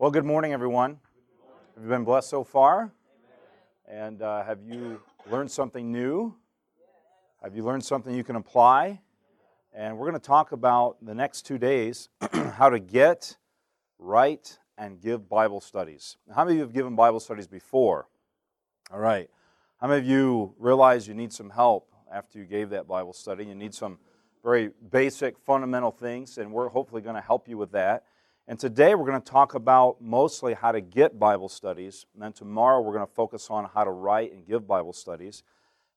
Well, good morning, everyone. Have you been blessed so far? And uh, have you learned something new? Have you learned something you can apply? And we're going to talk about the next two days how to get, write, and give Bible studies. How many of you have given Bible studies before? All right. How many of you realize you need some help after you gave that Bible study? You need some very basic, fundamental things, and we're hopefully going to help you with that. And today we're going to talk about mostly how to get Bible studies. And then tomorrow we're going to focus on how to write and give Bible studies.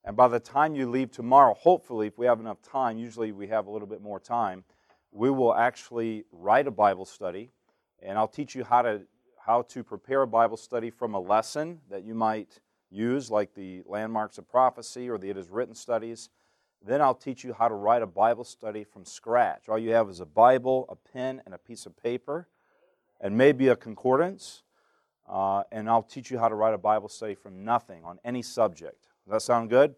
And by the time you leave tomorrow, hopefully, if we have enough time, usually we have a little bit more time, we will actually write a Bible study. And I'll teach you how to, how to prepare a Bible study from a lesson that you might use, like the Landmarks of Prophecy or the It Is Written studies. Then I'll teach you how to write a Bible study from scratch. All you have is a Bible, a pen, and a piece of paper, and maybe a concordance. Uh, and I'll teach you how to write a Bible study from nothing on any subject. Does that sound good?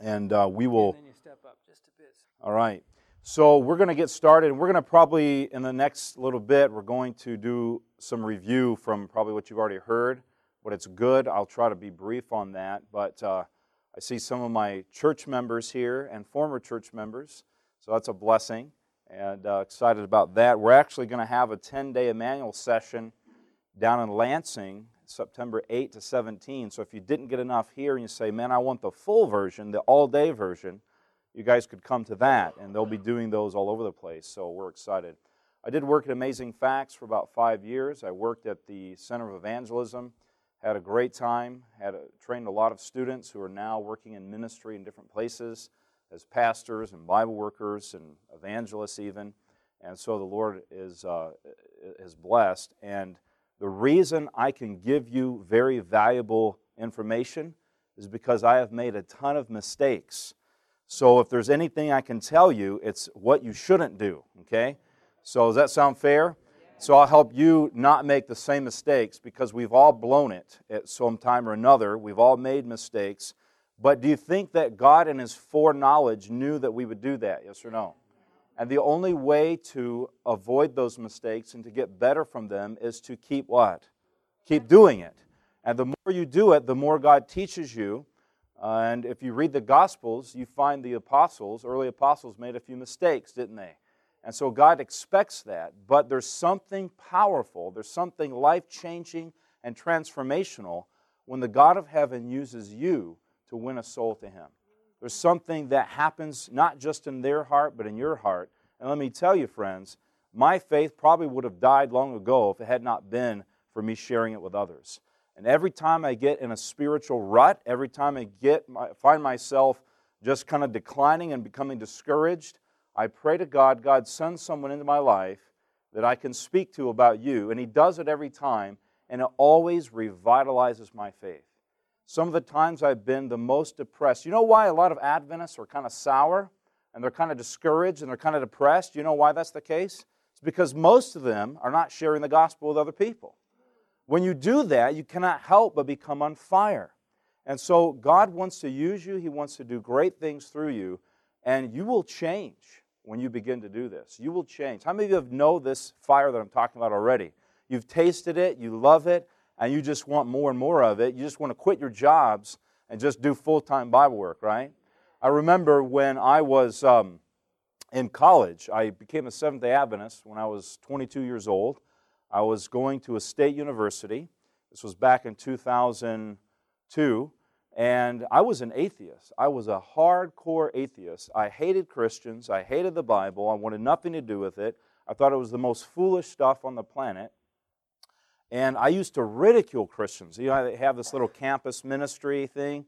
And uh, we will. And then you step up just a bit. All right. So we're going to get started. We're going to probably, in the next little bit, we're going to do some review from probably what you've already heard. But it's good. I'll try to be brief on that. But uh, I see some of my church members here and former church members, so that's a blessing, and uh, excited about that. We're actually going to have a 10 day Emmanuel session down in Lansing, September 8 to 17. So if you didn't get enough here and you say, man, I want the full version, the all day version, you guys could come to that, and they'll be doing those all over the place, so we're excited. I did work at Amazing Facts for about five years. I worked at the Center of Evangelism had a great time, had a, trained a lot of students who are now working in ministry in different places as pastors and Bible workers and evangelists even. And so the Lord is, uh, is blessed. And the reason I can give you very valuable information is because I have made a ton of mistakes. So if there's anything I can tell you, it's what you shouldn't do, okay? So does that sound fair? So I'll help you not make the same mistakes because we've all blown it at some time or another. We've all made mistakes. But do you think that God, in His foreknowledge, knew that we would do that? Yes or no? And the only way to avoid those mistakes and to get better from them is to keep what? Keep doing it. And the more you do it, the more God teaches you. and if you read the Gospels, you find the apostles, early apostles, made a few mistakes, didn't they? And so God expects that. But there's something powerful, there's something life changing and transformational when the God of heaven uses you to win a soul to Him. There's something that happens not just in their heart, but in your heart. And let me tell you, friends, my faith probably would have died long ago if it had not been for me sharing it with others. And every time I get in a spiritual rut, every time I get my, find myself just kind of declining and becoming discouraged, I pray to God, God, send someone into my life that I can speak to about you. And He does it every time, and it always revitalizes my faith. Some of the times I've been the most depressed. You know why a lot of Adventists are kind of sour and they're kind of discouraged and they're kind of depressed? You know why that's the case? It's because most of them are not sharing the gospel with other people. When you do that, you cannot help but become on fire. And so God wants to use you, He wants to do great things through you, and you will change when you begin to do this. You will change. How many of you have know this fire that I'm talking about already? You've tasted it, you love it, and you just want more and more of it. You just want to quit your jobs and just do full time Bible work, right? I remember when I was um, in college, I became a Seventh day Adventist when I was 22 years old. I was going to a state university. This was back in 2002. And I was an atheist. I was a hardcore atheist. I hated Christians. I hated the Bible. I wanted nothing to do with it. I thought it was the most foolish stuff on the planet. And I used to ridicule Christians. You know, they have this little campus ministry thing.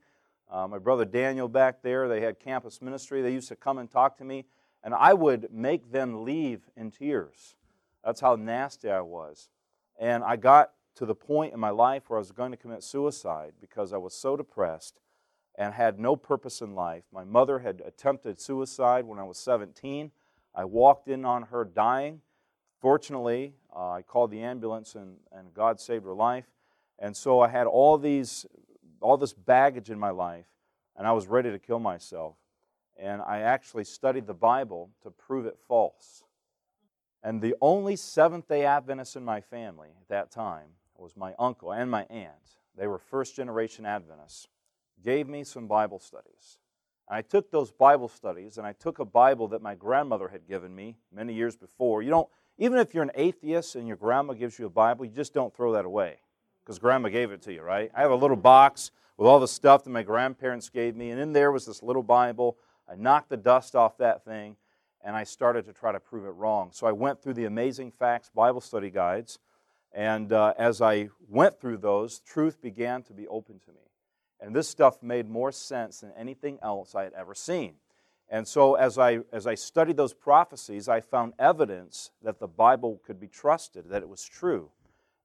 Uh, my brother Daniel back there, they had campus ministry. They used to come and talk to me, and I would make them leave in tears. That's how nasty I was. And I got to the point in my life where I was going to commit suicide because I was so depressed and had no purpose in life. My mother had attempted suicide when I was 17. I walked in on her dying. Fortunately, uh, I called the ambulance and, and God saved her life. And so I had all these all this baggage in my life and I was ready to kill myself. And I actually studied the Bible to prove it false. And the only Seventh day Adventist in my family at that time was my uncle and my aunt. They were first generation Adventists. Gave me some Bible studies. And I took those Bible studies and I took a Bible that my grandmother had given me many years before. You don't, even if you're an atheist and your grandma gives you a Bible, you just don't throw that away because grandma gave it to you, right? I have a little box with all the stuff that my grandparents gave me, and in there was this little Bible. I knocked the dust off that thing and I started to try to prove it wrong. So I went through the Amazing Facts Bible study guides, and uh, as I went through those, truth began to be open to me. And this stuff made more sense than anything else I had ever seen. And so as I, as I studied those prophecies, I found evidence that the Bible could be trusted, that it was true.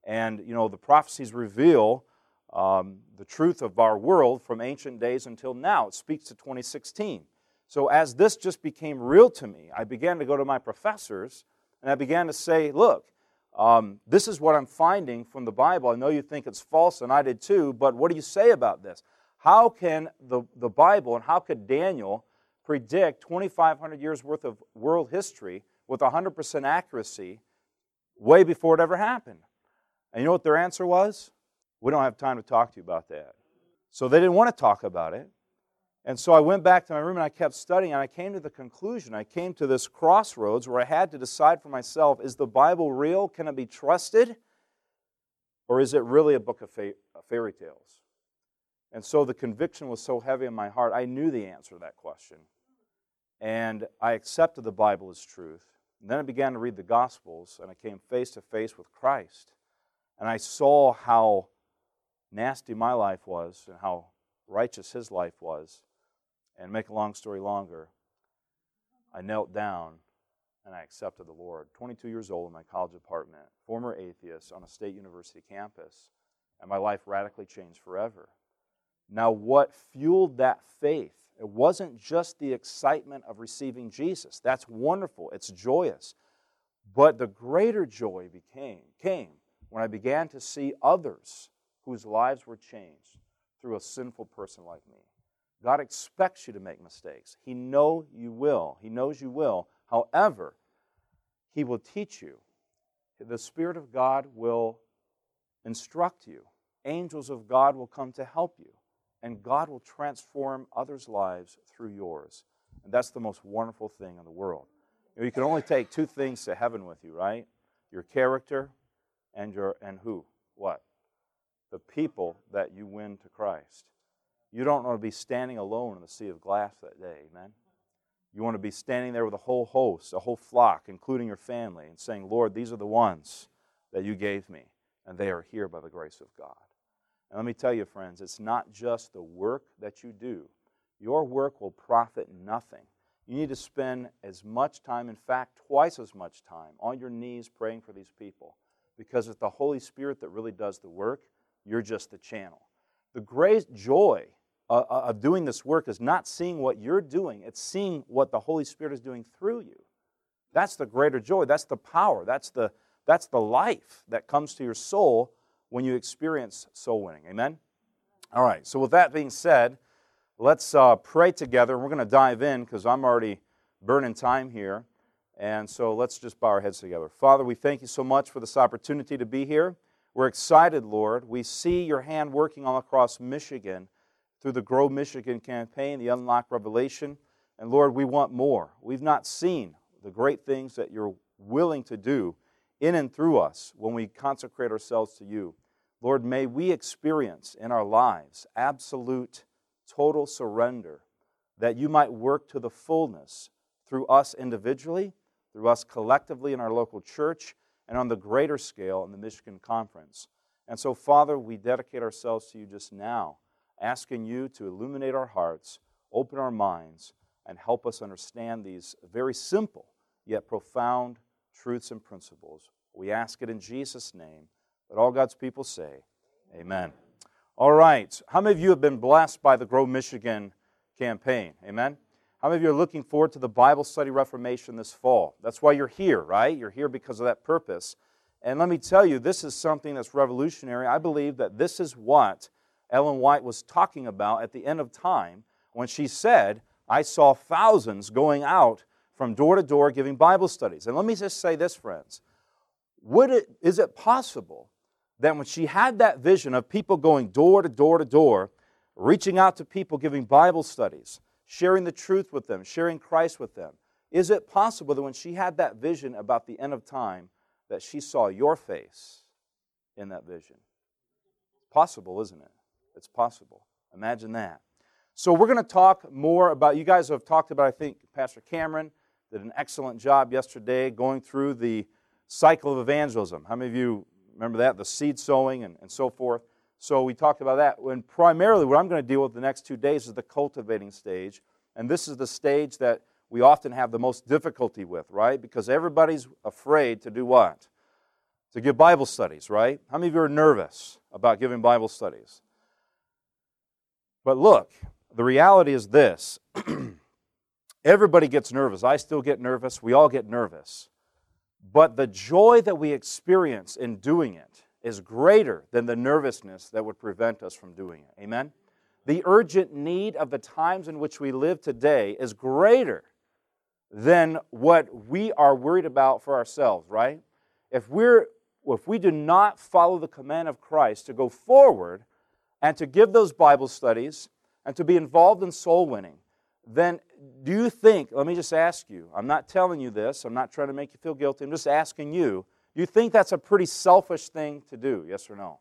And, you know, the prophecies reveal um, the truth of our world from ancient days until now. It speaks to 2016. So as this just became real to me, I began to go to my professors and I began to say, look, um, this is what I'm finding from the Bible. I know you think it's false, and I did too, but what do you say about this? How can the, the Bible and how could Daniel predict 2,500 years worth of world history with 100% accuracy way before it ever happened? And you know what their answer was? We don't have time to talk to you about that. So they didn't want to talk about it. And so I went back to my room and I kept studying, and I came to the conclusion. I came to this crossroads where I had to decide for myself is the Bible real? Can it be trusted? Or is it really a book of fairy tales? And so the conviction was so heavy in my heart, I knew the answer to that question. And I accepted the Bible as truth. And then I began to read the Gospels, and I came face to face with Christ. And I saw how nasty my life was and how righteous his life was. And make a long story longer, I knelt down and I accepted the Lord. 22 years old in my college apartment, former atheist on a state university campus, and my life radically changed forever. Now, what fueled that faith? It wasn't just the excitement of receiving Jesus. That's wonderful, it's joyous. But the greater joy became, came when I began to see others whose lives were changed through a sinful person like me. God expects you to make mistakes. He know you will. He knows you will. However, he will teach you. The Spirit of God will instruct you. Angels of God will come to help you. And God will transform others' lives through yours. And that's the most wonderful thing in the world. You, know, you can only take two things to heaven with you, right? Your character and your and who? What? The people that you win to Christ. You don't want to be standing alone in the sea of glass that day, amen? You want to be standing there with a whole host, a whole flock, including your family, and saying, Lord, these are the ones that you gave me, and they are here by the grace of God. And let me tell you, friends, it's not just the work that you do. Your work will profit nothing. You need to spend as much time, in fact, twice as much time, on your knees praying for these people. Because it's the Holy Spirit that really does the work, you're just the channel. The great joy uh, uh, of doing this work is not seeing what you're doing, it's seeing what the Holy Spirit is doing through you. That's the greater joy. That's the power. That's the, that's the life that comes to your soul when you experience soul winning. Amen? All right, so with that being said, let's uh, pray together. We're going to dive in because I'm already burning time here. And so let's just bow our heads together. Father, we thank you so much for this opportunity to be here. We're excited, Lord. We see your hand working all across Michigan through the Grow Michigan campaign, the Unlock Revelation. And Lord, we want more. We've not seen the great things that you're willing to do in and through us when we consecrate ourselves to you. Lord, may we experience in our lives absolute, total surrender that you might work to the fullness through us individually, through us collectively in our local church, and on the greater scale in the Michigan Conference. And so, Father, we dedicate ourselves to you just now asking you to illuminate our hearts, open our minds, and help us understand these very simple yet profound truths and principles. We ask it in Jesus' name. Let all God's people say, Amen. All right. How many of you have been blessed by the Grow Michigan campaign? Amen. How many of you are looking forward to the Bible study Reformation this fall? That's why you're here, right? You're here because of that purpose. And let me tell you, this is something that's revolutionary. I believe that this is what Ellen White was talking about at the end of time when she said, I saw thousands going out from door to door giving Bible studies. And let me just say this, friends. Would it, is it possible that when she had that vision of people going door to door to door, reaching out to people, giving Bible studies, sharing the truth with them, sharing Christ with them, is it possible that when she had that vision about the end of time, that she saw your face in that vision? Possible, isn't it? It's possible. Imagine that. So, we're going to talk more about, you guys have talked about, I think, Pastor Cameron did an excellent job yesterday going through the cycle of evangelism. How many of you remember that? The seed sowing and, and so forth. So, we talked about that. And primarily, what I'm going to deal with the next two days is the cultivating stage. And this is the stage that we often have the most difficulty with, right? Because everybody's afraid to do what? To give Bible studies, right? How many of you are nervous about giving Bible studies? But look, the reality is this everybody gets nervous. I still get nervous. We all get nervous. But the joy that we experience in doing it is greater than the nervousness that would prevent us from doing it. Amen? The urgent need of the times in which we live today is greater than what we are worried about for ourselves, right? If we're if we do not follow the command of Christ to go forward and to give those Bible studies and to be involved in soul winning, then do you think, let me just ask you, I'm not telling you this, I'm not trying to make you feel guilty, I'm just asking you, do you think that's a pretty selfish thing to do, yes or no?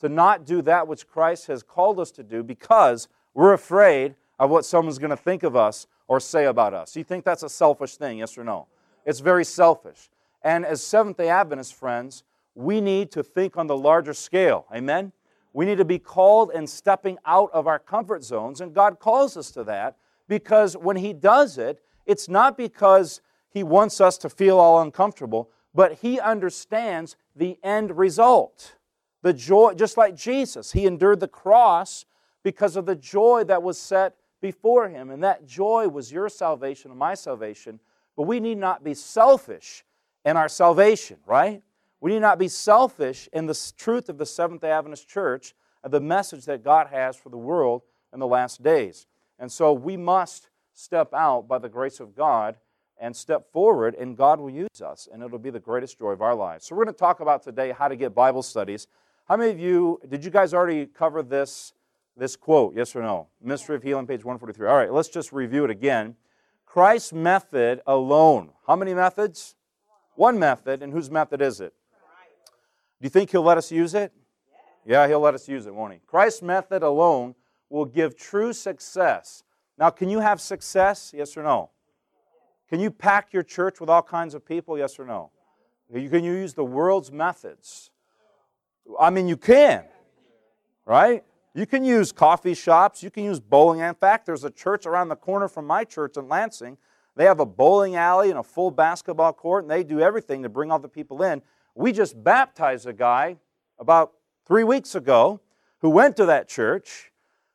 To not do that which Christ has called us to do because we're afraid of what someone's going to think of us or say about us. Do you think that's a selfish thing, yes or no? It's very selfish. And as Seventh day Adventist friends, we need to think on the larger scale. Amen? We need to be called and stepping out of our comfort zones, and God calls us to that because when He does it, it's not because He wants us to feel all uncomfortable, but He understands the end result. The joy, just like Jesus, He endured the cross because of the joy that was set before Him, and that joy was your salvation and my salvation. But we need not be selfish in our salvation, right? We need not be selfish in the truth of the Seventh Adventist Church and the message that God has for the world in the last days. And so we must step out by the grace of God and step forward, and God will use us, and it'll be the greatest joy of our lives. So, we're going to talk about today how to get Bible studies. How many of you, did you guys already cover this, this quote? Yes or no? Ministry of Healing, page 143. All right, let's just review it again. Christ's method alone. How many methods? One method, and whose method is it? Do you think He'll let us use it? Yeah, He'll let us use it, won't He? Christ's method alone will give true success. Now, can you have success? Yes or no? Can you pack your church with all kinds of people? Yes or no? Can you use the world's methods? I mean, you can, right? You can use coffee shops. You can use bowling. In fact, there's a church around the corner from my church in Lansing. They have a bowling alley and a full basketball court, and they do everything to bring all the people in. We just baptized a guy about three weeks ago who went to that church,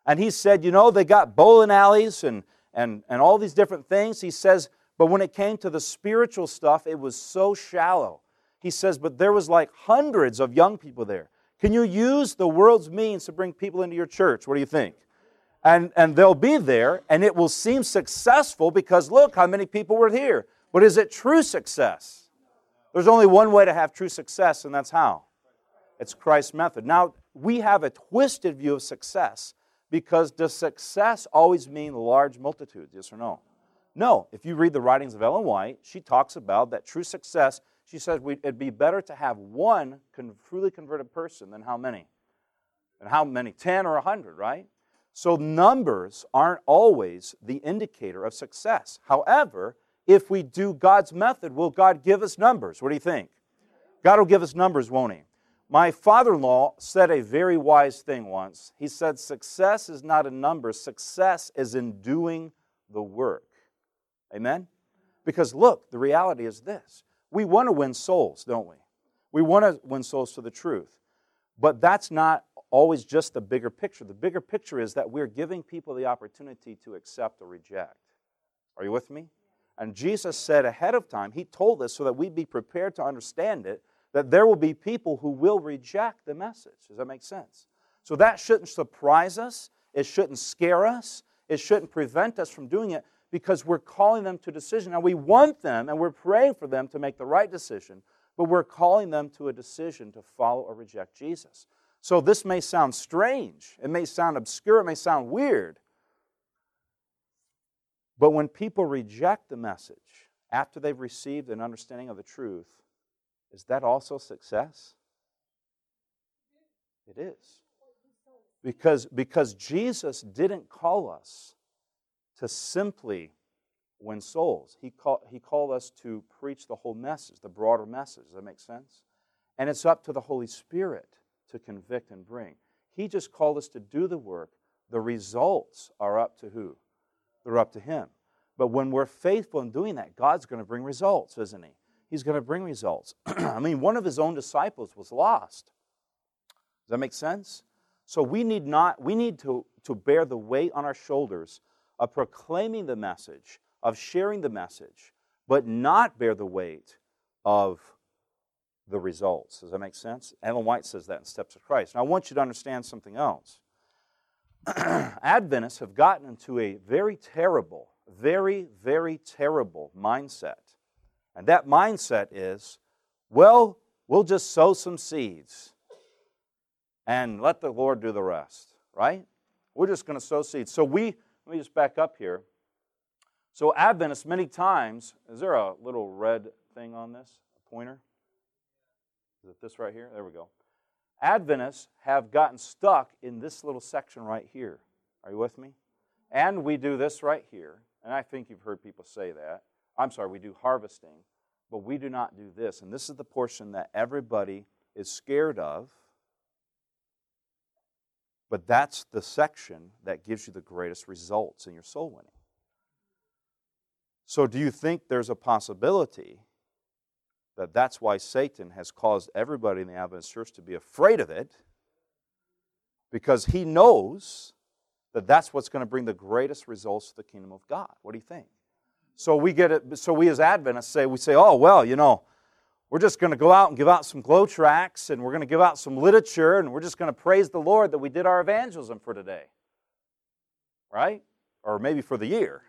and he said, You know, they got bowling alleys and, and, and all these different things. He says, But when it came to the spiritual stuff, it was so shallow. He says, But there was like hundreds of young people there. Can you use the world's means to bring people into your church? What do you think? And, and they'll be there, and it will seem successful because look how many people were here. But is it true success? There's only one way to have true success, and that's how? It's Christ's method. Now, we have a twisted view of success because does success always mean large multitudes? Yes or no? No. If you read the writings of Ellen White, she talks about that true success. She says it'd be better to have one truly converted person than how many? And how many? 10 or 100, right? So numbers aren't always the indicator of success. However, if we do God's method, will God give us numbers? What do you think? God will give us numbers, won't He? My father in law said a very wise thing once. He said, Success is not in numbers, success is in doing the work. Amen? Because look, the reality is this we want to win souls, don't we? We want to win souls to the truth. But that's not always just the bigger picture. The bigger picture is that we're giving people the opportunity to accept or reject. Are you with me? And Jesus said ahead of time, He told us so that we'd be prepared to understand it, that there will be people who will reject the message. Does that make sense? So that shouldn't surprise us. It shouldn't scare us. It shouldn't prevent us from doing it Because we're calling them to decision. Now, we want them and we're praying for them to make the right decision, but we're calling them to a decision to follow or reject Jesus. So, this may sound strange, it may sound obscure, it may sound weird. But when people reject the message after they've received an understanding of the truth, is that also success? It is. Because, because Jesus didn't call us to simply win souls. He, call, he called us to preach the whole message, the broader message. Does that make sense? And it's up to the Holy Spirit to convict and bring. He just called us to do the work. The results are up to who? They're up to Him. But when we're faithful in doing that, God's going to bring results, isn't He? He's going to bring results. I mean, one of His own disciples was lost. Does that make sense? So we need not, we need to, to bear the weight on our shoulders of proclaiming the message, of sharing the message, but not bear the weight of the results. Does that make sense? Ellen White says that in Steps of Christ. Now I want you to understand something else. Adventists have gotten into a very terrible, very, very terrible mindset. And that mindset is, well, we'll just sow some seeds and let the Lord do the rest, right? We're just going to sow seeds. So we, let me just back up here. So Adventists, many times, is there a little red thing on this? A pointer? Is it this right here? There we go. Adventists have gotten stuck in this little section right here. Are you with me? And we do this right here. And I think you've heard people say that. I'm sorry, we do harvesting, but we do not do this. And this is the portion that everybody is scared of but that's the section that gives you the greatest results in your soul winning. So, do you think there's a possibility that that's why Satan has caused everybody in the Adventist church to be afraid of it? Because he knows that that's what's going to bring the greatest results to the kingdom of God. What do you think? So we get it. So we as Adventists say we say, oh well, you know, we're just going to go out and give out some GLOW tracts and we're going to give out some literature and we're just going to praise the Lord that we did our evangelism for today. Right? Or maybe for the year.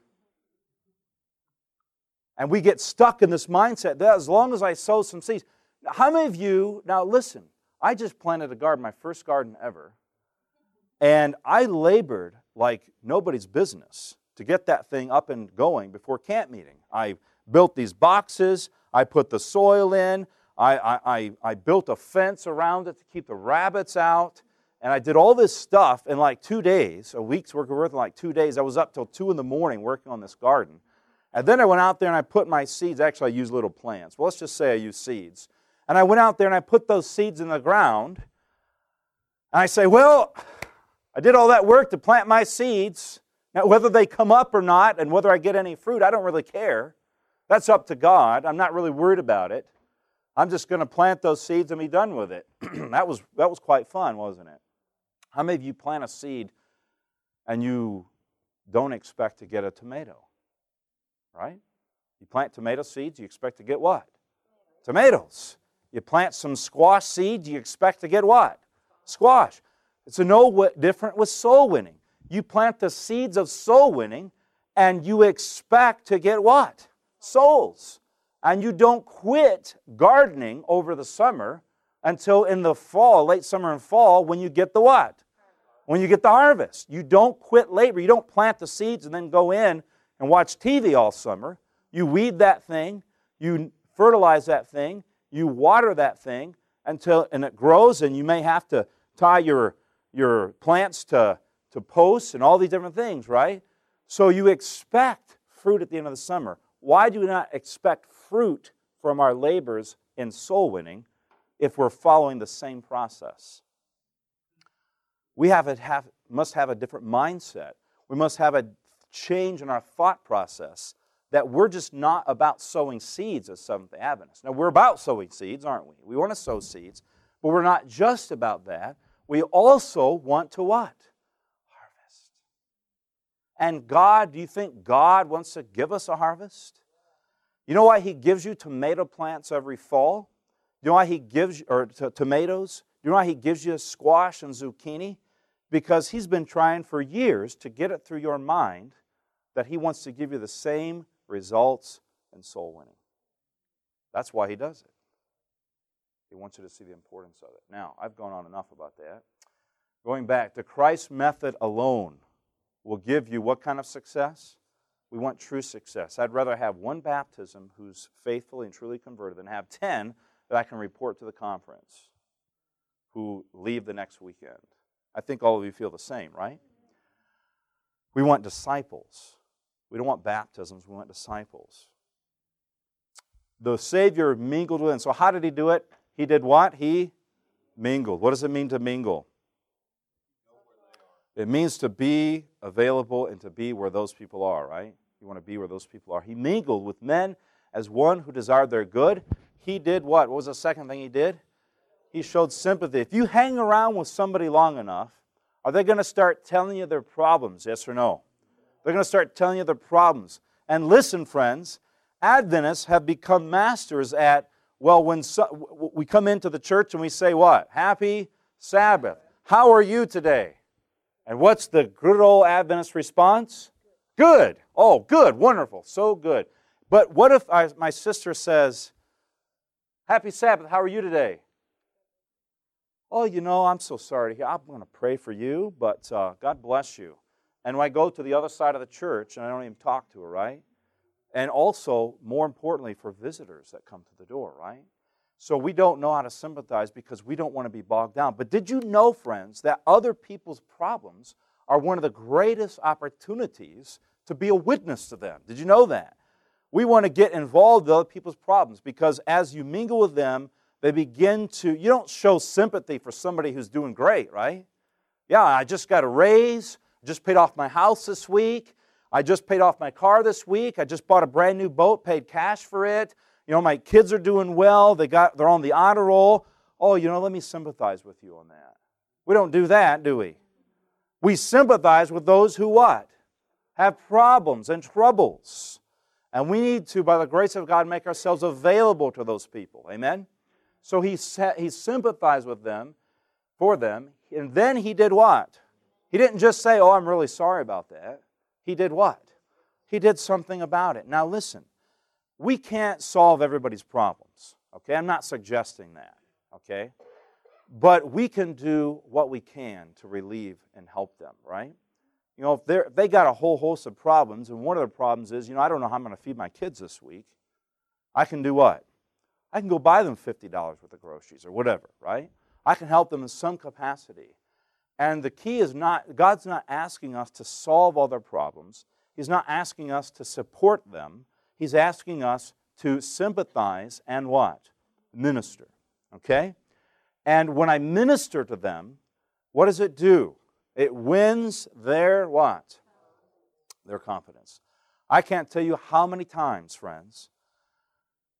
And we get stuck in this mindset that as long as I sow some seeds. How many of you, now listen, I just planted a garden, my first garden ever, and I labored like nobody's business to get that thing up and going before camp meeting. I built these boxes. I put the soil in. I, I, I built a fence around it to keep the rabbits out. And I did all this stuff in like two days, a week's work work in like two days. I was up till two in the morning working on this garden. And then I went out there and I put my seeds. Actually, I used little plants. Well, let's just say I used seeds. And I went out there and I put those seeds in the ground. And I say, well, I did all that work to plant my seeds. Now, whether they come up or not and whether I get any fruit, I don't really care. That's up to God. I'm not really worried about it. I'm just going to plant those seeds and be done with it. that, was, that was quite fun, wasn't it? How many of you plant a seed and you don't expect to get a tomato? Right? You plant tomato seeds, you expect to get what? Tomatoes. You plant some squash seeds, you expect to get what? Squash. It's no different with soul winning. You plant the seeds of soul winning and you expect to get what? souls. And you don't quit gardening over the summer until in the fall, late summer and fall, when you get the what? When you get the harvest. You don't quit labor. You don't plant the seeds and then go in and watch TV all summer. You weed that thing, you fertilize that thing, you water that thing until and it grows, and you may have to tie your, your plants to, to posts and all these different things, right? So you expect fruit at the end of the summer. Why do we not expect fruit from our labors in soul winning if we're following the same process? We have, a, have must have a different mindset. We must have a change in our thought process that we're just not about sowing seeds as Seventh day Adventists. Now, we're about sowing seeds, aren't we? We want to sow seeds, but we're not just about that. We also want to what? Harvest. And God, do you think God wants to give us a harvest? You know why He gives you tomato plants every fall? You know why He gives you, or t- tomatoes? You know why He gives you squash and zucchini? Because He's been trying for years to get it through your mind that He wants to give you the same results in soul winning. That's why He does it. He wants you to see the importance of it. Now, I've gone on enough about that. Going back, the Christ method alone will give you what kind of success? We want true success. I'd rather have one baptism who's faithfully and truly converted than have 10 that I can report to the conference who leave the next weekend. I think all of you feel the same, right? We want disciples. We don't want baptisms, we want disciples. The Savior mingled with them. So, how did he do it? He did what? He mingled. What does it mean to mingle? It means to be available and to be where those people are, right? You want to be where those people are. He mingled with men as one who desired their good. He did what? What was the second thing he did? He showed sympathy. If you hang around with somebody long enough, are they going to start telling you their problems? Yes or no? They're going to start telling you their problems. And listen, friends, Adventists have become masters at, well, when so, we come into the church and we say what? Happy Sabbath. How are you today? And what's the good old Adventist response? Good. Oh, good. Wonderful. So good. But what if I, my sister says, Happy Sabbath. How are you today? Oh, you know, I'm so sorry to hear. I'm going to pray for you, but uh, God bless you. And I go to the other side of the church and I don't even talk to her, right? And also, more importantly, for visitors that come to the door, right? So we don't know how to sympathize because we don't want to be bogged down. But did you know, friends, that other people's problems are one of the greatest opportunities to be a witness to them? Did you know that? We want to get involved with other people's problems because as you mingle with them, they begin to, you don't show sympathy for somebody who's doing great, right? Yeah, I just got a raise, just paid off my house this week, I just paid off my car this week, I just bought a brand new boat, paid cash for it you know, my kids are doing well, they got, they're on the honor roll. Oh, you know, let me sympathize with you on that. We don't do that, do we? We sympathize with those who what? Have problems and troubles. And we need to, by the grace of God, make ourselves available to those people. Amen? So he, he sympathized with them, for them, and then he did what? He didn't just say, Oh, I'm really sorry about that. He did what? He did something about it. Now, listen, we can't solve everybody's problems. Okay, I'm not suggesting that. Okay, but we can do what we can to relieve and help them, right? You know, if, if they got a whole host of problems, and one of the problems is, you know, I don't know how I'm going to feed my kids this week. I can do what? I can go buy them $50 worth of groceries or whatever, right? I can help them in some capacity. And the key is not, God's not asking us to solve all their problems. He's not asking us to support them. He's asking us to sympathize and what? Minister. Okay? And when I minister to them, what does it do? It wins their what? Their confidence. I can't tell you how many times, friends,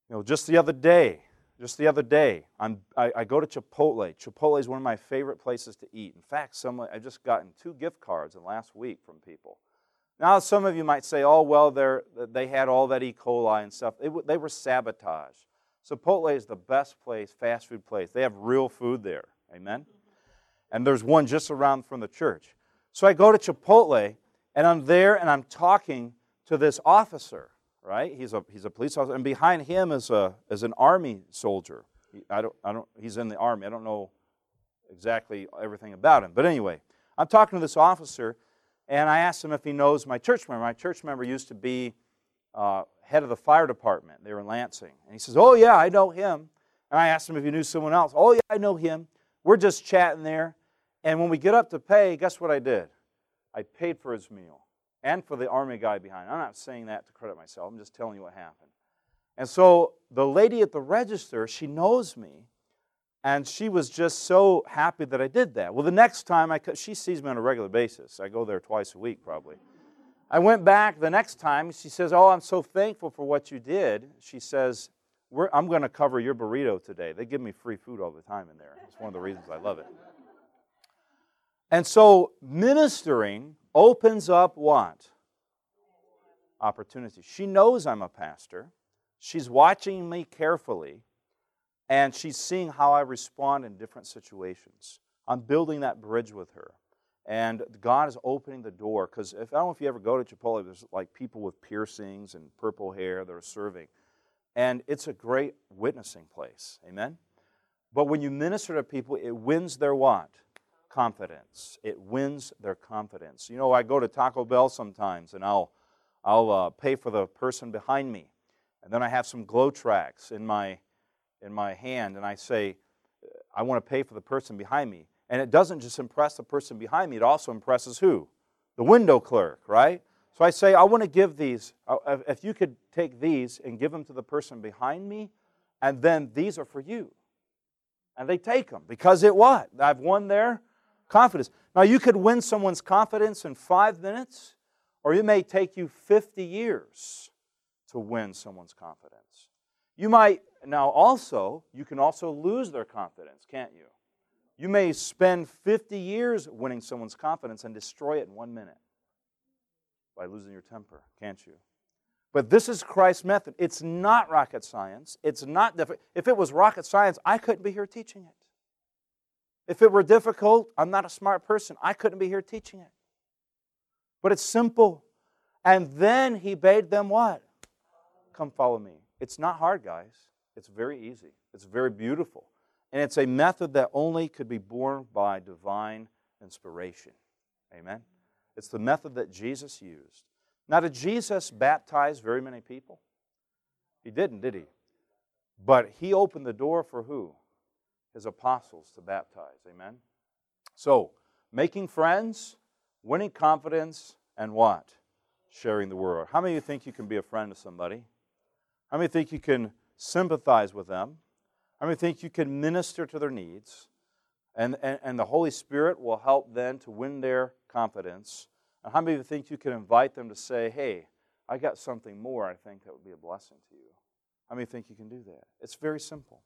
you know, just the other day, just the other day, I'm, I, I go to Chipotle. Chipotle is one of my favorite places to eat. In fact, I've just gotten two gift cards in the last week from people. Now, some of you might say, oh, well, they had all that E. coli and stuff. They, they were sabotaged. Chipotle is the best place, fast food place. They have real food there. Amen? And there's one just around from the church. So I go to Chipotle, and I'm there, and I'm talking to this officer, right? He's a, he's a police officer, and behind him is, a, is an army soldier. He, I don't, I don't, he's in the army. I don't know exactly everything about him. But anyway, I'm talking to this officer, and I asked him if he knows my church member. My church member used to be uh, head of the fire department. They were in Lansing. And he says, Oh, yeah, I know him. And I asked him if he knew someone else. Oh, yeah, I know him. We're just chatting there. And when we get up to pay, guess what I did? I paid for his meal and for the army guy behind. I'm not saying that to credit myself, I'm just telling you what happened. And so the lady at the register, she knows me. And she was just so happy that I did that. Well, the next time I, she sees me on a regular basis. I go there twice a week probably. I went back the next time. She says, "Oh, I'm so thankful for what you did." She says, "I'm going to cover your burrito today." They give me free food all the time in there. It's one of the reasons I love it. And so ministering opens up what? Opportunity. She knows I'm a pastor. She's watching me carefully and she's seeing how I respond in different situations. I'm building that bridge with her. And God is opening the door because if I don't know if you ever go to Chipotle, there's like people with piercings and purple hair that are serving. And it's a great witnessing place. Amen? But when you minister to people, it wins their what? Confidence. It wins their confidence. You know, I go to Taco Bell sometimes and I'll, I'll uh, pay for the person behind me. And then I have some GLOW tracts in my, in my hand and I say, I want to pay for the person behind me. And it doesn't just impress the person behind me, it also impresses who? The window clerk, right? So I say, I want to give these, uh, if you could take these and give them to the person behind me, and then these are for you. And they take them because it what? I've won their confidence. Now, you could win someone's confidence in five minutes, or it may take you 50 years to win someone's confidence. You might, now also, you can also lose their confidence, can't you? You may spend 50 years winning someone's confidence and destroy it in one minute by losing your temper, can't you? But this is Christ's method. It's not rocket science. It's not difficult. If it was rocket science, I couldn't be here teaching it. If it were difficult, I'm not a smart person. I couldn't be here teaching it. But it's simple. And then he bade them what? Come follow me. It's not hard, guys. It's very easy. It's very beautiful. And it's a method that only could be born by divine inspiration. Amen? It's the method that Jesus used. Now, did Jesus baptize very many people? He didn't, did he? But he opened the door for who? His apostles to baptize. Amen? So, making friends, winning confidence, and what? Sharing the word. How many of you think you can be a friend to somebody? How many think you can sympathize with them? How many think you can minister to their needs? And, and, and the Holy Spirit will help then to win their confidence. And how many of you think you can invite them to say, hey, I got something more I think that would be a blessing to you? How many think you can do that? It's very simple.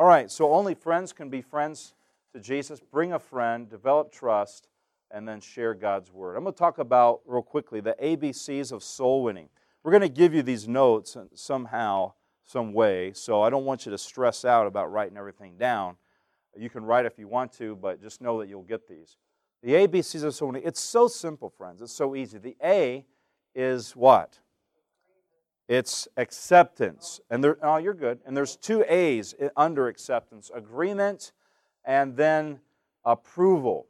All right, so only friends can be friends to Jesus. Bring a friend, develop trust, and then share God's word. I'm going to talk about, real quickly, the ABCs of soul winning. We're going to give you these notes somehow some way. So I don't want you to stress out about writing everything down. You can write if you want to, but just know that you'll get these. The ABCs of so many. It's so simple, friends. It's so easy. The A is what? It's acceptance. And there, oh, you're good. And there's two A's under acceptance agreement and then approval.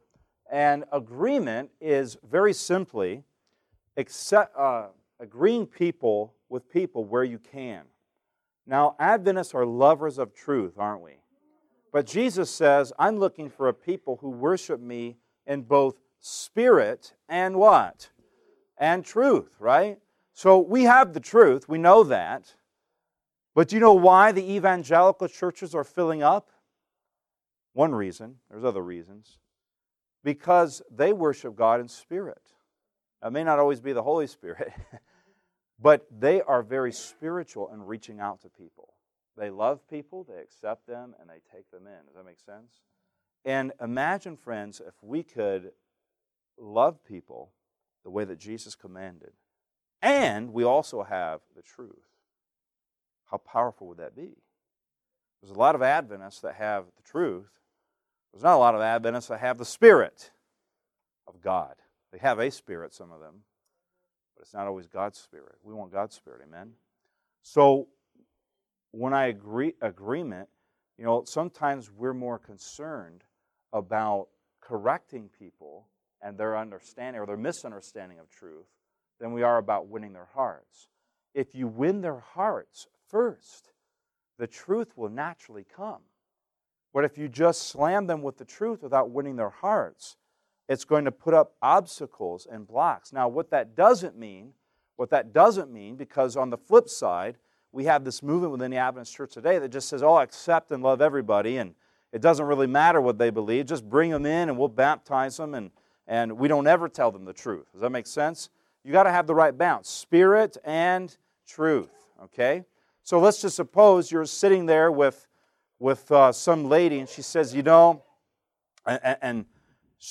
And agreement is very simply accept, uh, agreeing people with people where you can. Now, Adventists are lovers of truth, aren't we? But Jesus says, I'm looking for a people who worship me in both spirit and what? And truth, right? So we have the truth, we know that. But do you know why the evangelical churches are filling up? One reason, there's other reasons. Because they worship God in spirit. It may not always be the Holy Spirit, But they are very spiritual in reaching out to people. They love people, they accept them, and they take them in. Does that make sense? And imagine, friends, if we could love people the way that Jesus commanded, and we also have the truth. How powerful would that be? There's a lot of Adventists that have the truth. There's not a lot of Adventists that have the Spirit of God. They have a Spirit, some of them, but it's not always God's Spirit. We want God's Spirit, amen? So when I agree agreement, you know, sometimes we're more concerned about correcting people and their understanding or their misunderstanding of truth than we are about winning their hearts. If you win their hearts first, the truth will naturally come. But if you just slam them with the truth without winning their hearts, it's going to put up obstacles and blocks. Now, what that doesn't mean, what that doesn't mean, because on the flip side, we have this movement within the Adventist church today that just says, oh, accept and love everybody, and it doesn't really matter what they believe. Just bring them in and we'll baptize them, and, and we don't ever tell them the truth. Does that make sense? You got to have the right balance spirit and truth, okay? So let's just suppose you're sitting there with, with uh, some lady, and she says, you know, and, and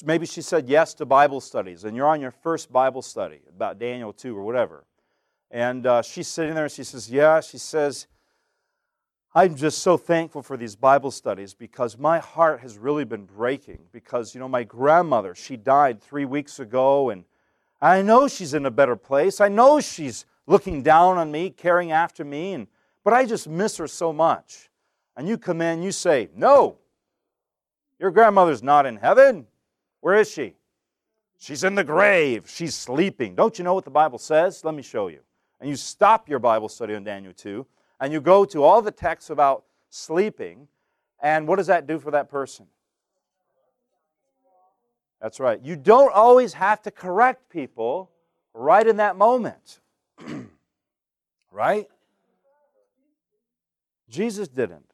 Maybe she said yes to Bible studies, and you're on your first Bible study about Daniel 2 or whatever. And uh, she's sitting there and she says, Yeah. She says, I'm just so thankful for these Bible studies because my heart has really been breaking. Because, you know, my grandmother, she died three weeks ago, and I know she's in a better place. I know she's looking down on me, caring after me, and, but I just miss her so much. And you come in, you say, No, your grandmother's not in heaven. Where is she? She's in the grave. She's sleeping. Don't you know what the Bible says? Let me show you. And you stop your Bible study on Daniel 2 and you go to all the texts about sleeping, and what does that do for that person? That's right. You don't always have to correct people right in that moment. right? Jesus didn't.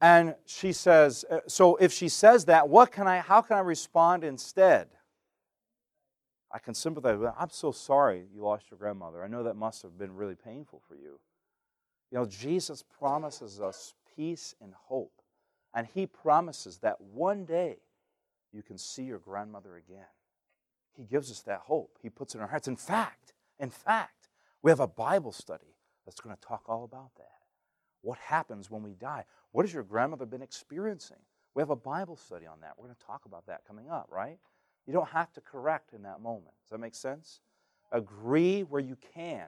And she says, uh, so if she says that, what can I how can I respond instead? I can sympathize with I'm so sorry you lost your grandmother. I know that must have been really painful for you. You know, Jesus promises us peace and hope. And He promises that one day you can see your grandmother again. He gives us that hope. He puts it in our hearts. In fact, in fact, we have a Bible study that's going to talk all about that. What happens when we die? What has your grandmother been experiencing? We have a Bible study on that. We're going to talk about that coming up, right? You don't have to correct in that moment. Does that make sense? Agree where you can.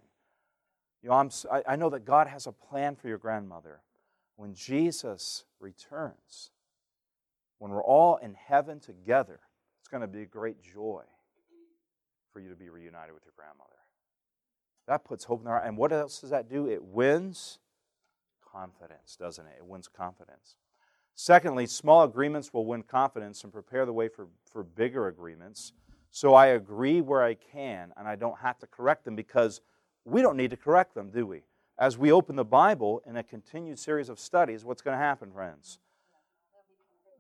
You know, I'm, I know that God has a plan for your grandmother. When Jesus returns, when we're all in heaven together, it's going to be a great joy for you to be reunited with your grandmother. That puts hope in heart. And what else does that do? It wins confidence, doesn't it? It wins confidence. Secondly, small agreements will win confidence and prepare the way for, for bigger agreements. So I agree where I can, and I don't have to correct them because we don't need to correct them, do we? As we open the Bible in a continued series of studies, what's going to happen, friends?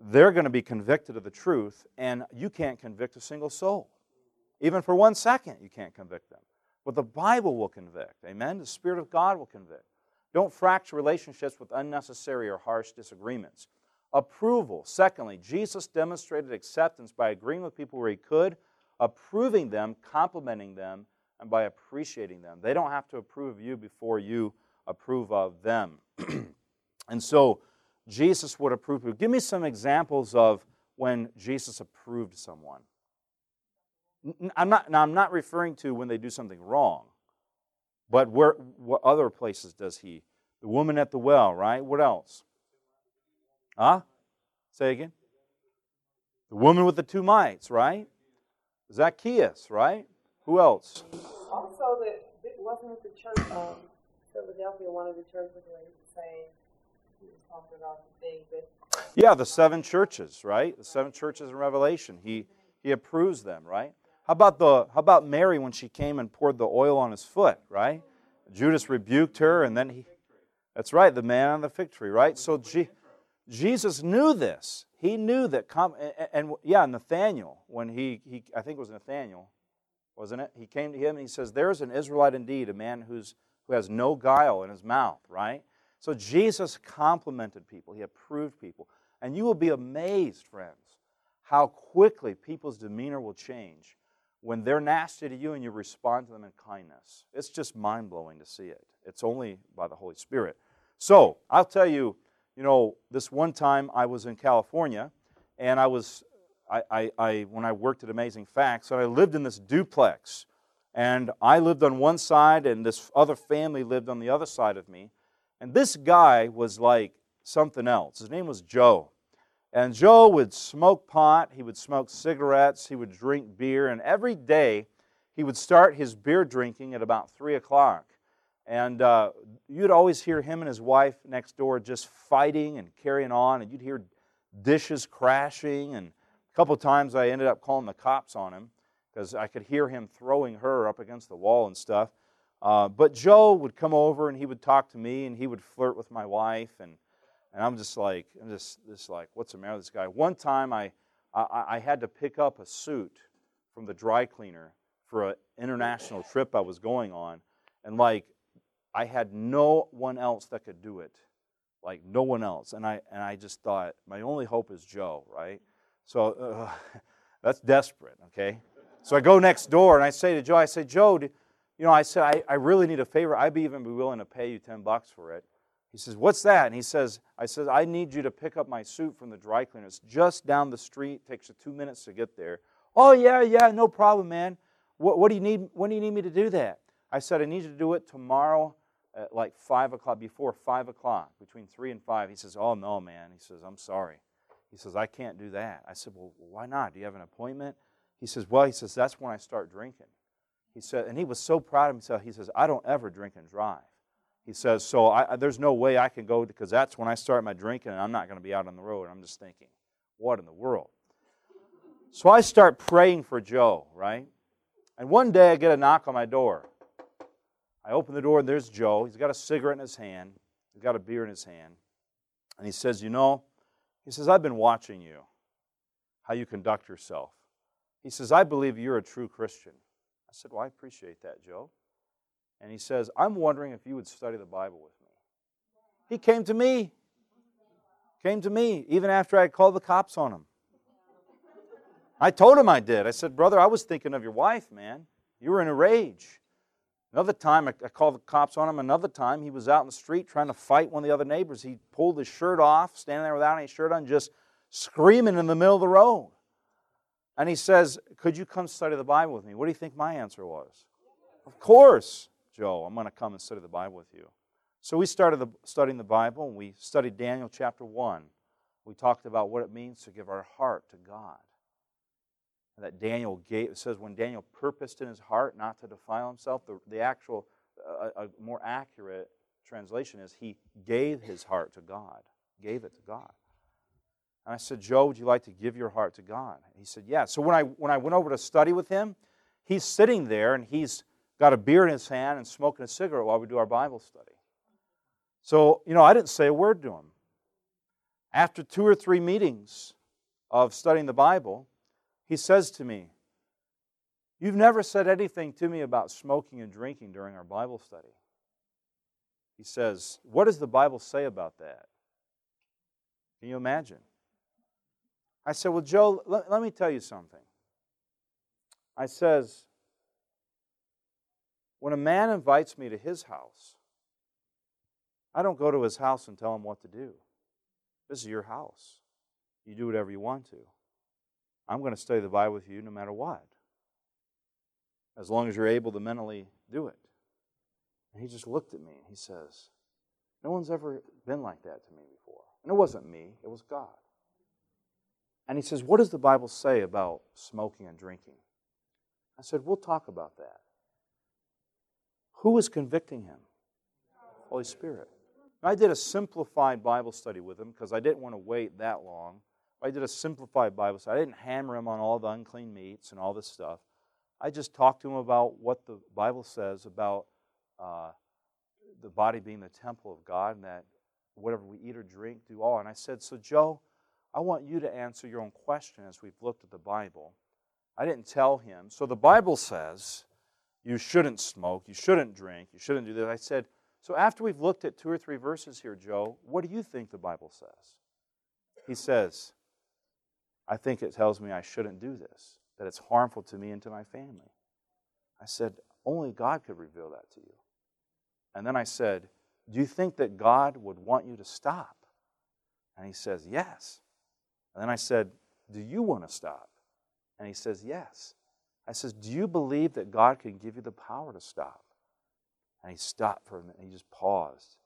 They're going to be convicted of the truth, and you can't convict a single soul. Even for one second, you can't convict them. But the Bible will convict. Amen? The Spirit of God will convict. Don't fracture relationships with unnecessary or harsh disagreements. Approval. Secondly, Jesus demonstrated acceptance by agreeing with people where he could, approving them, complimenting them, and by appreciating them. They don't have to approve of you before you approve of them. and so Jesus would approve. Give me some examples of when Jesus approved someone. I'm not, now, I'm not referring to when they do something wrong, but where, what other places does he? The woman at the well, right? What else? Huh? Say again. The woman with the two mites, right? Zacchaeus, right? Who else? Also, that wasn't it the church of Philadelphia, one of the churches where he was saying Yeah, the seven churches, right? The seven churches in Revelation. He he approves them, right? How about the how about Mary when she came and poured the oil on his foot, right? Judas rebuked her, and then he. That's right, the man on the fig tree, right? So G, Jesus knew this. He knew that. and, and yeah, Nathaniel when he he I think it was Nathaniel wasn't it? He came to him and he says, There's an Israelite indeed, a man who's, who has no guile in his mouth, right? So Jesus complimented people, he approved people. And you will be amazed, friends, how quickly people's demeanor will change when they're nasty to you and you respond to them in kindness. It's just mind blowing to see it. It's only by the Holy Spirit. So I'll tell you, you know, this one time I was in California and I was I, I, I, when I worked at Amazing Facts, and I lived in this duplex. And I lived on one side, and this other family lived on the other side of me. And this guy was like something else. His name was Joe. And Joe would smoke pot, he would smoke cigarettes, he would drink beer, and every day he would start his beer drinking at about 3 o'clock. And uh, you'd always hear him and his wife next door just fighting and carrying on, and you'd hear dishes crashing and a couple times I ended up calling the cops on him because I could hear him throwing her up against the wall and stuff. Uh, but Joe would come over and he would talk to me and he would flirt with my wife and and I'm just like I'm just just like what's the matter with this guy? One time I I, I had to pick up a suit from the dry cleaner for an international trip I was going on, and like I had no one else that could do it, like no one else, and I and I just thought my only hope is Joe, right? So uh, that's desperate, okay? So I go next door and I say to Joe, I say, Joe, you know, I said, I, I really need a favor. I'd be even be willing to pay you 10 bucks for it. He says, What's that? And he says, I says, I need you to pick up my suit from the dry cleaner. It's just down the street, It takes you two minutes to get there. Oh, yeah, yeah, no problem, man. What, what do you need? When do you need me to do that? I said, I need you to do it tomorrow at like 5 o'clock, before 5 o'clock, between 3 and 5. He says, Oh, no, man. He says, I'm sorry. He says, I can't do that. I said, Well, why not? Do you have an appointment? He says, Well, he says, that's when I start drinking. He said, and he was so proud of himself. He says, I don't ever drink and drive. He says, so I, there's no way I can go because that's when I start my drinking and I'm not going to be out on the road. I'm just thinking, what in the world? So I start praying for Joe, right? And one day I get a knock on my door. I open the door and there's Joe. He's got a cigarette in his hand, he's got a beer in his hand. And he says, You know, he says, I've been watching you, how you conduct yourself. He says, I believe you're a true Christian. I said, Well, I appreciate that, Joe. And he says, I'm wondering if you would study the Bible with me. He came to me. Came to me, even after I called the cops on him. I told him I did. I said, Brother, I was thinking of your wife, man. You were in a rage. Another time, I called the cops on him. Another time, he was out in the street trying to fight one of the other neighbors. He pulled his shirt off, standing there without any shirt on, just screaming in the middle of the road. And he says, Could you come study the Bible with me? What do you think my answer was? Of course, Joe, I'm going to come and study the Bible with you. So we started the, studying the Bible and we studied Daniel chapter 1. We talked about what it means to give our heart to God. And that Daniel gave, it says when Daniel purposed in his heart not to defile himself, the, the actual, uh, a more accurate translation is he gave his heart to God, gave it to God. And I said, Joe, would you like to give your heart to God? He said, Yeah. So when I, when I went over to study with him, he's sitting there and he's got a beer in his hand and smoking a cigarette while we do our Bible study. So, you know, I didn't say a word to him. After two or three meetings of studying the Bible, he says to me, You've never said anything to me about smoking and drinking during our Bible study. He says, What does the Bible say about that? Can you imagine? I said, Well, Joe, let, let me tell you something. I says, when a man invites me to his house, I don't go to his house and tell him what to do. This is your house. You do whatever you want to. I'm going to study the Bible with you no matter what, as long as you're able to mentally do it. And he just looked at me and he says, No one's ever been like that to me before. And it wasn't me, it was God. And he says, What does the Bible say about smoking and drinking? I said, We'll talk about that. Who is convicting him? Holy Spirit. I did a simplified Bible study with him because I didn't want to wait that long. I did a simplified Bible study. I didn't hammer him on all the unclean meats and all this stuff. I just talked to him about what the Bible says about uh, the body being the temple of God and that whatever we eat or drink, do all. And I said, So, Joe, I want you to answer your own question as we've looked at the Bible. I didn't tell him. So the Bible says you shouldn't smoke, you shouldn't drink, you shouldn't do this. I said, So after we've looked at two or three verses here, Joe, what do you think the Bible says? He says, I think it tells me I shouldn't do this, that it's harmful to me and to my family. I said, Only God could reveal that to you. And then I said, Do you think that God would want you to stop? And he says, Yes. And then I said, Do you want to stop? And he says, Yes. I says, Do you believe that God can give you the power to stop? And he stopped for a minute. He just paused.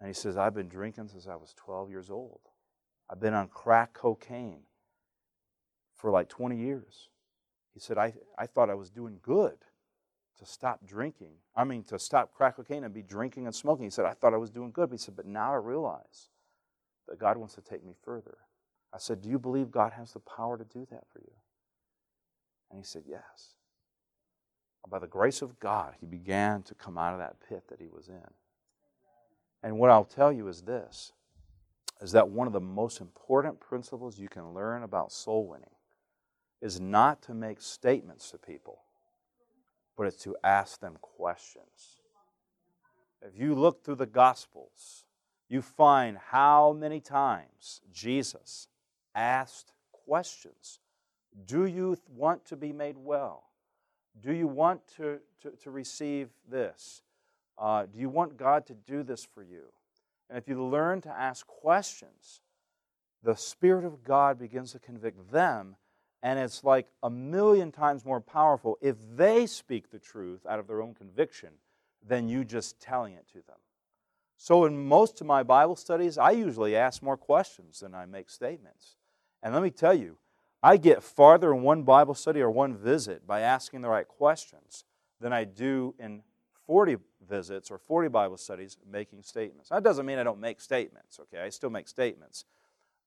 And he says, I've been drinking since I was 12 years old. I've been on crack cocaine for like 20 years. He said, I, I thought I was doing good to stop drinking. I mean, to stop crack cocaine and be drinking and smoking. He said, I thought I was doing good. But he said, But now I realize that God wants to take me further. I said, Do you believe God has the power to do that for you? And he said, Yes. By the grace of God, he began to come out of that pit that he was in. And what I'll tell you is this is that one of the most important principles you can learn about soul winning is not to make statements to people, but it's to ask them questions. If you look through the Gospels, you find how many times Jesus asked questions. Do you want to be made well? Do you want to, to, to receive this? Uh, do you want God to do this for you? And if you learn to ask questions, the Spirit of God begins to convict them, and it's like a million times more powerful if they speak the truth out of their own conviction than you just telling it to them. So, in most of my Bible studies, I usually ask more questions than I make statements. And let me tell you, I get farther in one Bible study or one visit by asking the right questions than I do in 40 visits or 40 Bible studies making statements. That doesn't mean I don't make statements, okay? I still make statements.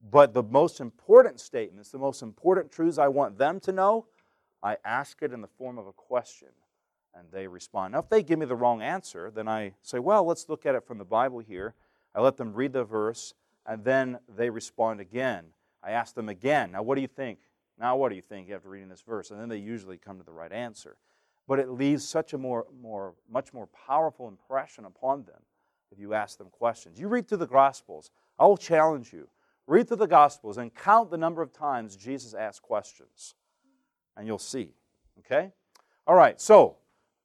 But the most important statements, the most important truths I want them to know, I ask it in the form of a question and they respond. Now, if they give me the wrong answer, then I say, well, let's look at it from the Bible here. I let them read the verse, and then they respond again. I ask them again, now what do you think? Now what do you think after reading this verse? And then they usually come to the right answer. But it leaves such a more, more, much more powerful impression upon them if you ask them questions. You read through the Gospels. I will challenge you. Read through the Gospels and count the number of times Jesus asked questions, and you'll see. Okay? All right, so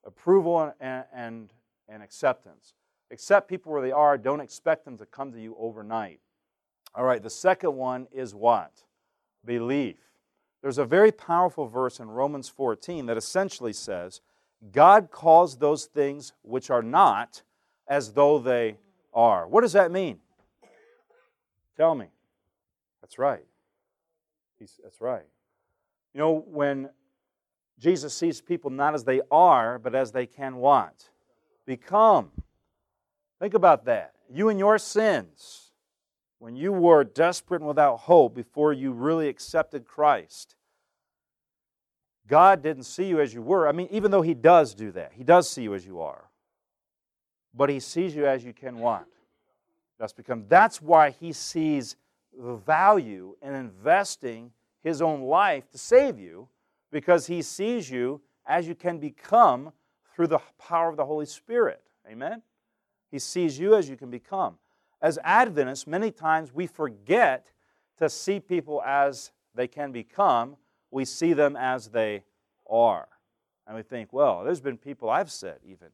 approval and, and, and acceptance. Accept people where they are, don't expect them to come to you overnight. All right, the second one is what? Belief. There's a very powerful verse in Romans 14 that essentially says, God calls those things which are not as though they are. What does that mean? Tell me. That's right. He's, that's right. You know, when Jesus sees people not as they are, but as they can what? Become. Think about that. You and your sins, when you were desperate and without hope before you really accepted Christ, God didn't see you as you were. I mean, even though He does do that, He does see you as you are. But He sees you as you can want. That's become. That's why He sees the value in investing His own life to save you because he sees you as you can become through the power of the Holy Spirit. Amen? He sees you as you can become. As Adventists, many times we forget to see people as they can become, we see them as they are. And we think, well, there's been people I've said even,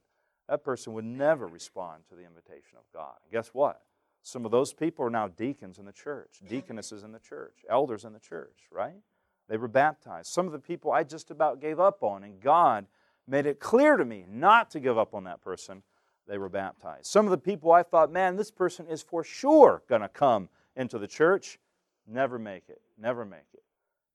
that person would never respond to the invitation of God. guess what? Some of those people are now deacons in the church, deaconesses in the church, elders in the church, right? They were baptized. Some of the people I just about gave up on, and God made it clear to me not to give up on that person. They were baptized. Some of the people I thought, man, this person is for sure going to come into the church, never make it. Never make it.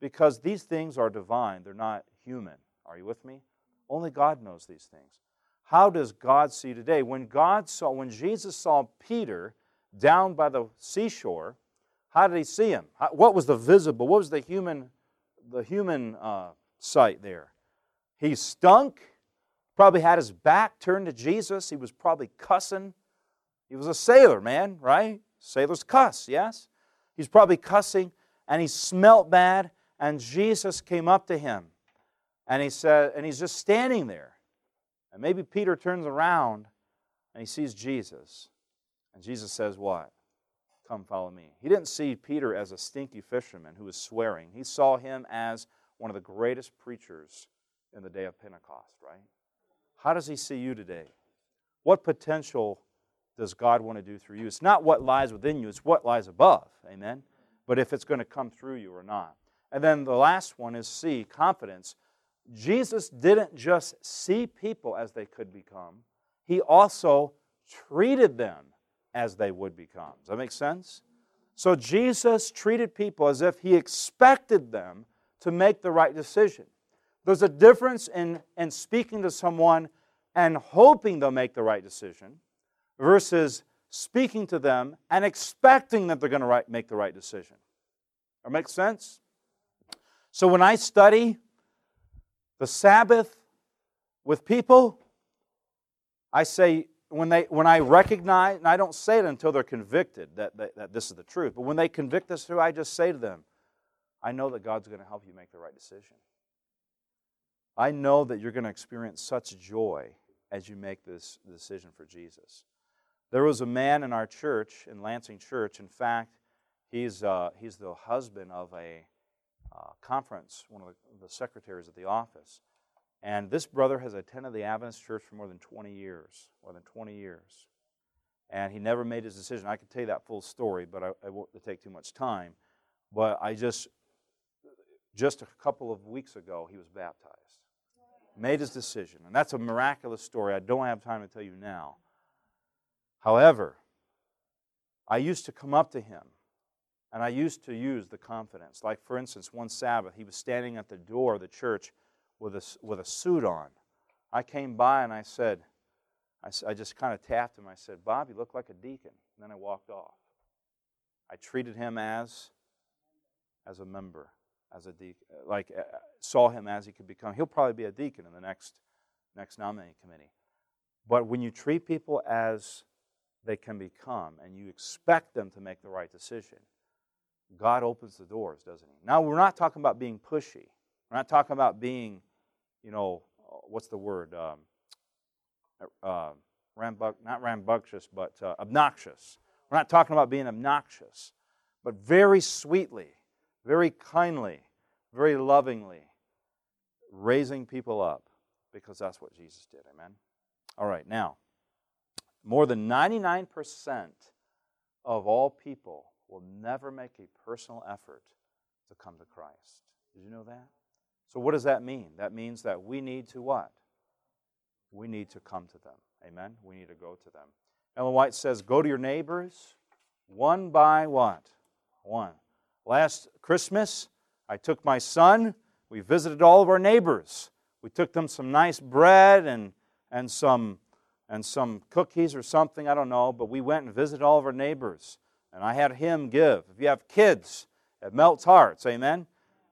Because these things are divine, they're not human. Are you with me? Only God knows these things. How does God see today? When God saw, when Jesus saw Peter down by the seashore, how did he see him? What was the visible? What was the human the human uh, sight there. He stunk, probably had his back turned to Jesus. He was probably cussing. He was a sailor, man, right? Sailors cuss, yes? He's probably cussing, and he smelt bad, and Jesus came up to him. And he said, and he's just standing there. And maybe Peter turns around and he sees Jesus. And Jesus says, What? Come follow me. He didn't see Peter as a stinky fisherman who was swearing. He saw him as one of the greatest preachers in the day of Pentecost, right? How does he see you today? What potential does God want to do through you? It's not what lies within you, it's what lies above. Amen? But if it's going to come through you or not. And then the last one is C, confidence. Jesus didn't just see people as they could become, he also treated them as they would become. Does that make sense? So Jesus treated people as if he expected them to make the right decision. There's a difference in, in speaking to someone and hoping they'll make the right decision versus speaking to them and expecting that they're going to make the right decision. That makes sense? So when I study the Sabbath with people, I say, when, they, when I recognize, and I don't say it until they're convicted that, that, that this is the truth, but when they convict us through, I just say to them, I know that God's going to help you make the right decision. I know that you're going to experience such joy as you make this decision for Jesus. There was a man in our church, in Lansing Church, in fact, he's, uh, he's the husband of a uh, conference, one of the, the secretaries of the office. And this brother has attended the Adventist church for more than 20 years. More than 20 years. And he never made his decision. I could tell you that full story, but I, I won't take too much time. But I just, just a couple of weeks ago, he was baptized. Made his decision. And that's a miraculous story. I don't have time to tell you now. However, I used to come up to him and I used to use the confidence. Like, for instance, one Sabbath, he was standing at the door of the church with a, with a suit on. I came by and I said, I, I just kind of tapped him. I said, Bob, you look like a deacon. And then I walked off. I treated him as, as a member, as a deacon, like uh, saw him as he could become. He'll probably be a deacon in the next, next nominating committee. But when you treat people as they can become and you expect them to make the right decision, God opens the doors, doesn't He? Now, we're not talking about being pushy. We're not talking about being, you know, what's the word? Um, uh, rambug, not rambunctious, but uh, obnoxious. We're not talking about being obnoxious, but very sweetly, very kindly, very lovingly raising people up because that's what Jesus did. Amen? All right, now, more than 99% of all people will never make a personal effort to come to Christ. Did you know that? So, what does that mean? That means that we need to what? We need to come to them. Amen? We need to go to them. Ellen White says, Go to your neighbors one by what? One. Last Christmas, I took my son. We visited all of our neighbors. We took them some nice bread and, and, some, and some cookies or something, I don't know, but we went and visited all of our neighbors and I had him give. If you have kids, it melts hearts. Amen.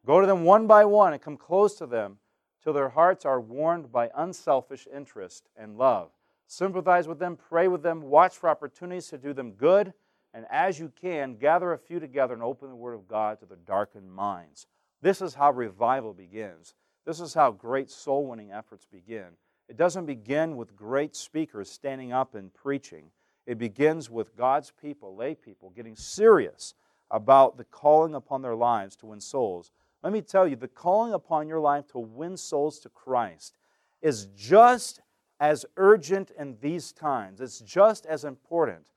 Go to them one by one and come close to them till their hearts are warmed by unselfish interest and love. Sympathize with them, pray with them, watch for opportunities to do them good, and as you can, gather a few together and open the Word of God to their darkened minds. This is how revival begins. This is how great soul winning efforts begin. It doesn't begin with great speakers standing up and preaching. It begins with God's people, lay people, getting serious about the calling upon their lives to win souls. Let me tell you, the calling upon your life to win souls to Christ is just as urgent in these times. It's just as important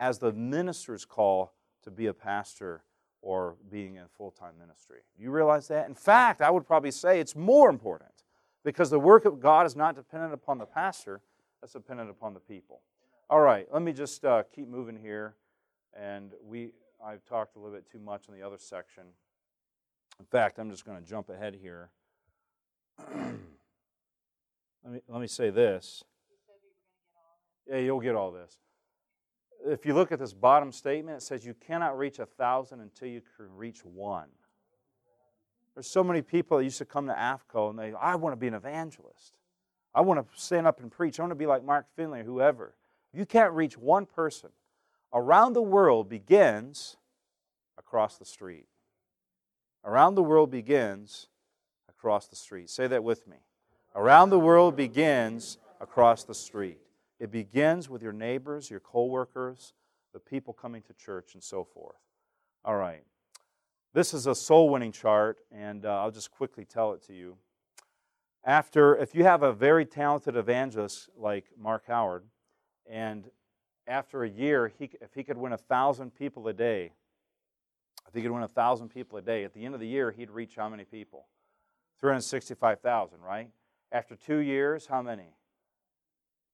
as the minister's call to be a pastor or being in full time ministry. You realize that? In fact, I would probably say it's more important because the work of God is not dependent upon the pastor, it's dependent upon the people. All right, let me just uh, keep moving here. And we, I've talked a little bit too much in the other section. In fact, I'm just going to jump ahead here. let, me, let me say this. Yeah, you'll get all this. If you look at this bottom statement, it says you cannot reach a thousand until you can reach one. There's so many people that used to come to AFCOE and they, I want to be an evangelist. I want to stand up and preach. I want to be like Mark Finley or whoever. You can't reach one person. Around the world begins across the street. Around the world begins across the street. Say that with me. Around the world begins across the street. It begins with your neighbors, your coworkers, the people coming to church, and so forth. All right. This is a soul winning chart, and uh, I'll just quickly tell it to you. After, if you have a very talented evangelist like Mark Howard, and after a year, he, if he could win a thousand people a day, if he could win a thousand people a day, at the end of the year, he'd reach how many people? 365,000, right? After two years, how many?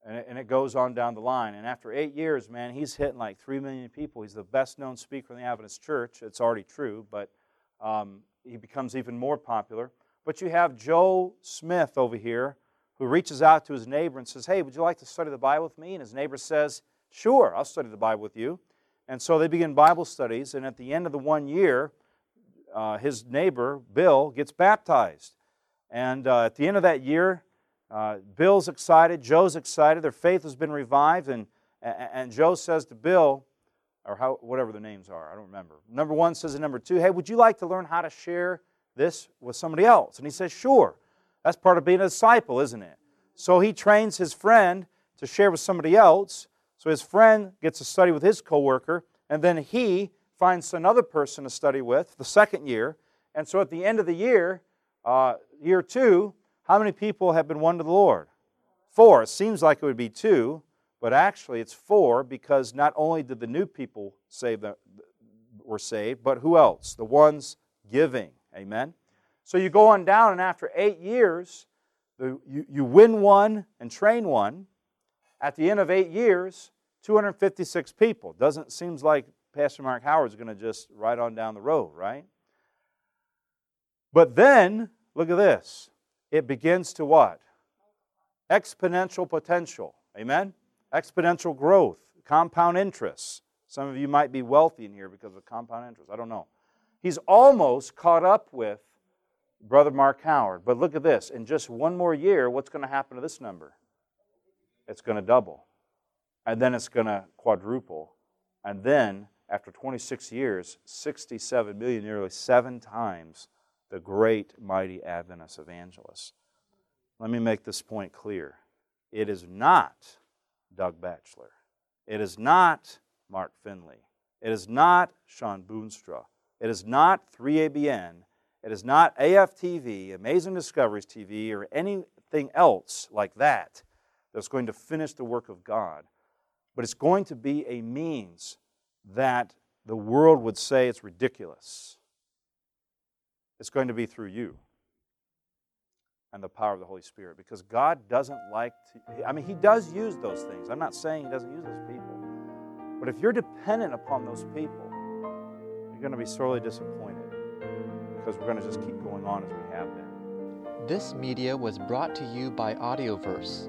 And it, and it goes on down the line. And after eight years, man, he's hitting like three million people. He's the best known speaker in the Adventist church. It's already true, but um, he becomes even more popular. But you have Joe Smith over here who reaches out to his neighbor and says, Hey, would you like to study the Bible with me? And his neighbor says, Sure, I'll study the Bible with you. And so they begin Bible studies, and at the end of the one year, uh, his neighbor, Bill, gets baptized. And uh, at the end of that year, uh, Bill's excited, Joe's excited, their faith has been revived, and, and Joe says to Bill, or how, whatever the names are, I don't remember. Number one says to number two, Hey, would you like to learn how to share this with somebody else? And he says, Sure. That's part of being a disciple, isn't it? So he trains his friend to share with somebody else. So his friend gets to study with his coworker, and then he finds another person to study with the second year. And so at the end of the year, uh, year two, How many people have been won to the Lord? Four. It seems like it would be two, but actually it's four because not only did the new people save the, were saved, but who else? The ones giving. Amen. So you go on down, and after eight years, you, you win one and train one. At the end of eight years, 256 people. Doesn't seems like Pastor Mark Howard's going to just ride on down the road, right? But then, look at this. It begins to what? Exponential potential. Amen? Exponential growth, compound interest. Some of you might be wealthy in here because of compound interest. I don't know. He's almost caught up with Brother Mark Howard. But look at this. In just one more year, what's going to happen to this number? It's going to double. And then it's going to quadruple. And then, after 26 years, 67 million, nearly seven times the great, mighty Adventist evangelist. Let me make this point clear. It is not Doug Batchelor. It is not Mark Finley. It is not Shawn Boonstra. It is not 3ABN. It is not AFTV, Amazing Discoveries TV, or anything else like that that's going to finish the work of God. But it's going to be a means that the world would say it's ridiculous. It's going to be through you and the power of the Holy Spirit because God doesn't like to, I mean, He does use those things. I'm not saying He doesn't use those people. But if you're dependent upon those people, you're going to be sorely disappointed because we're going to just keep going on as we have been. This media was brought to you by Audioverse,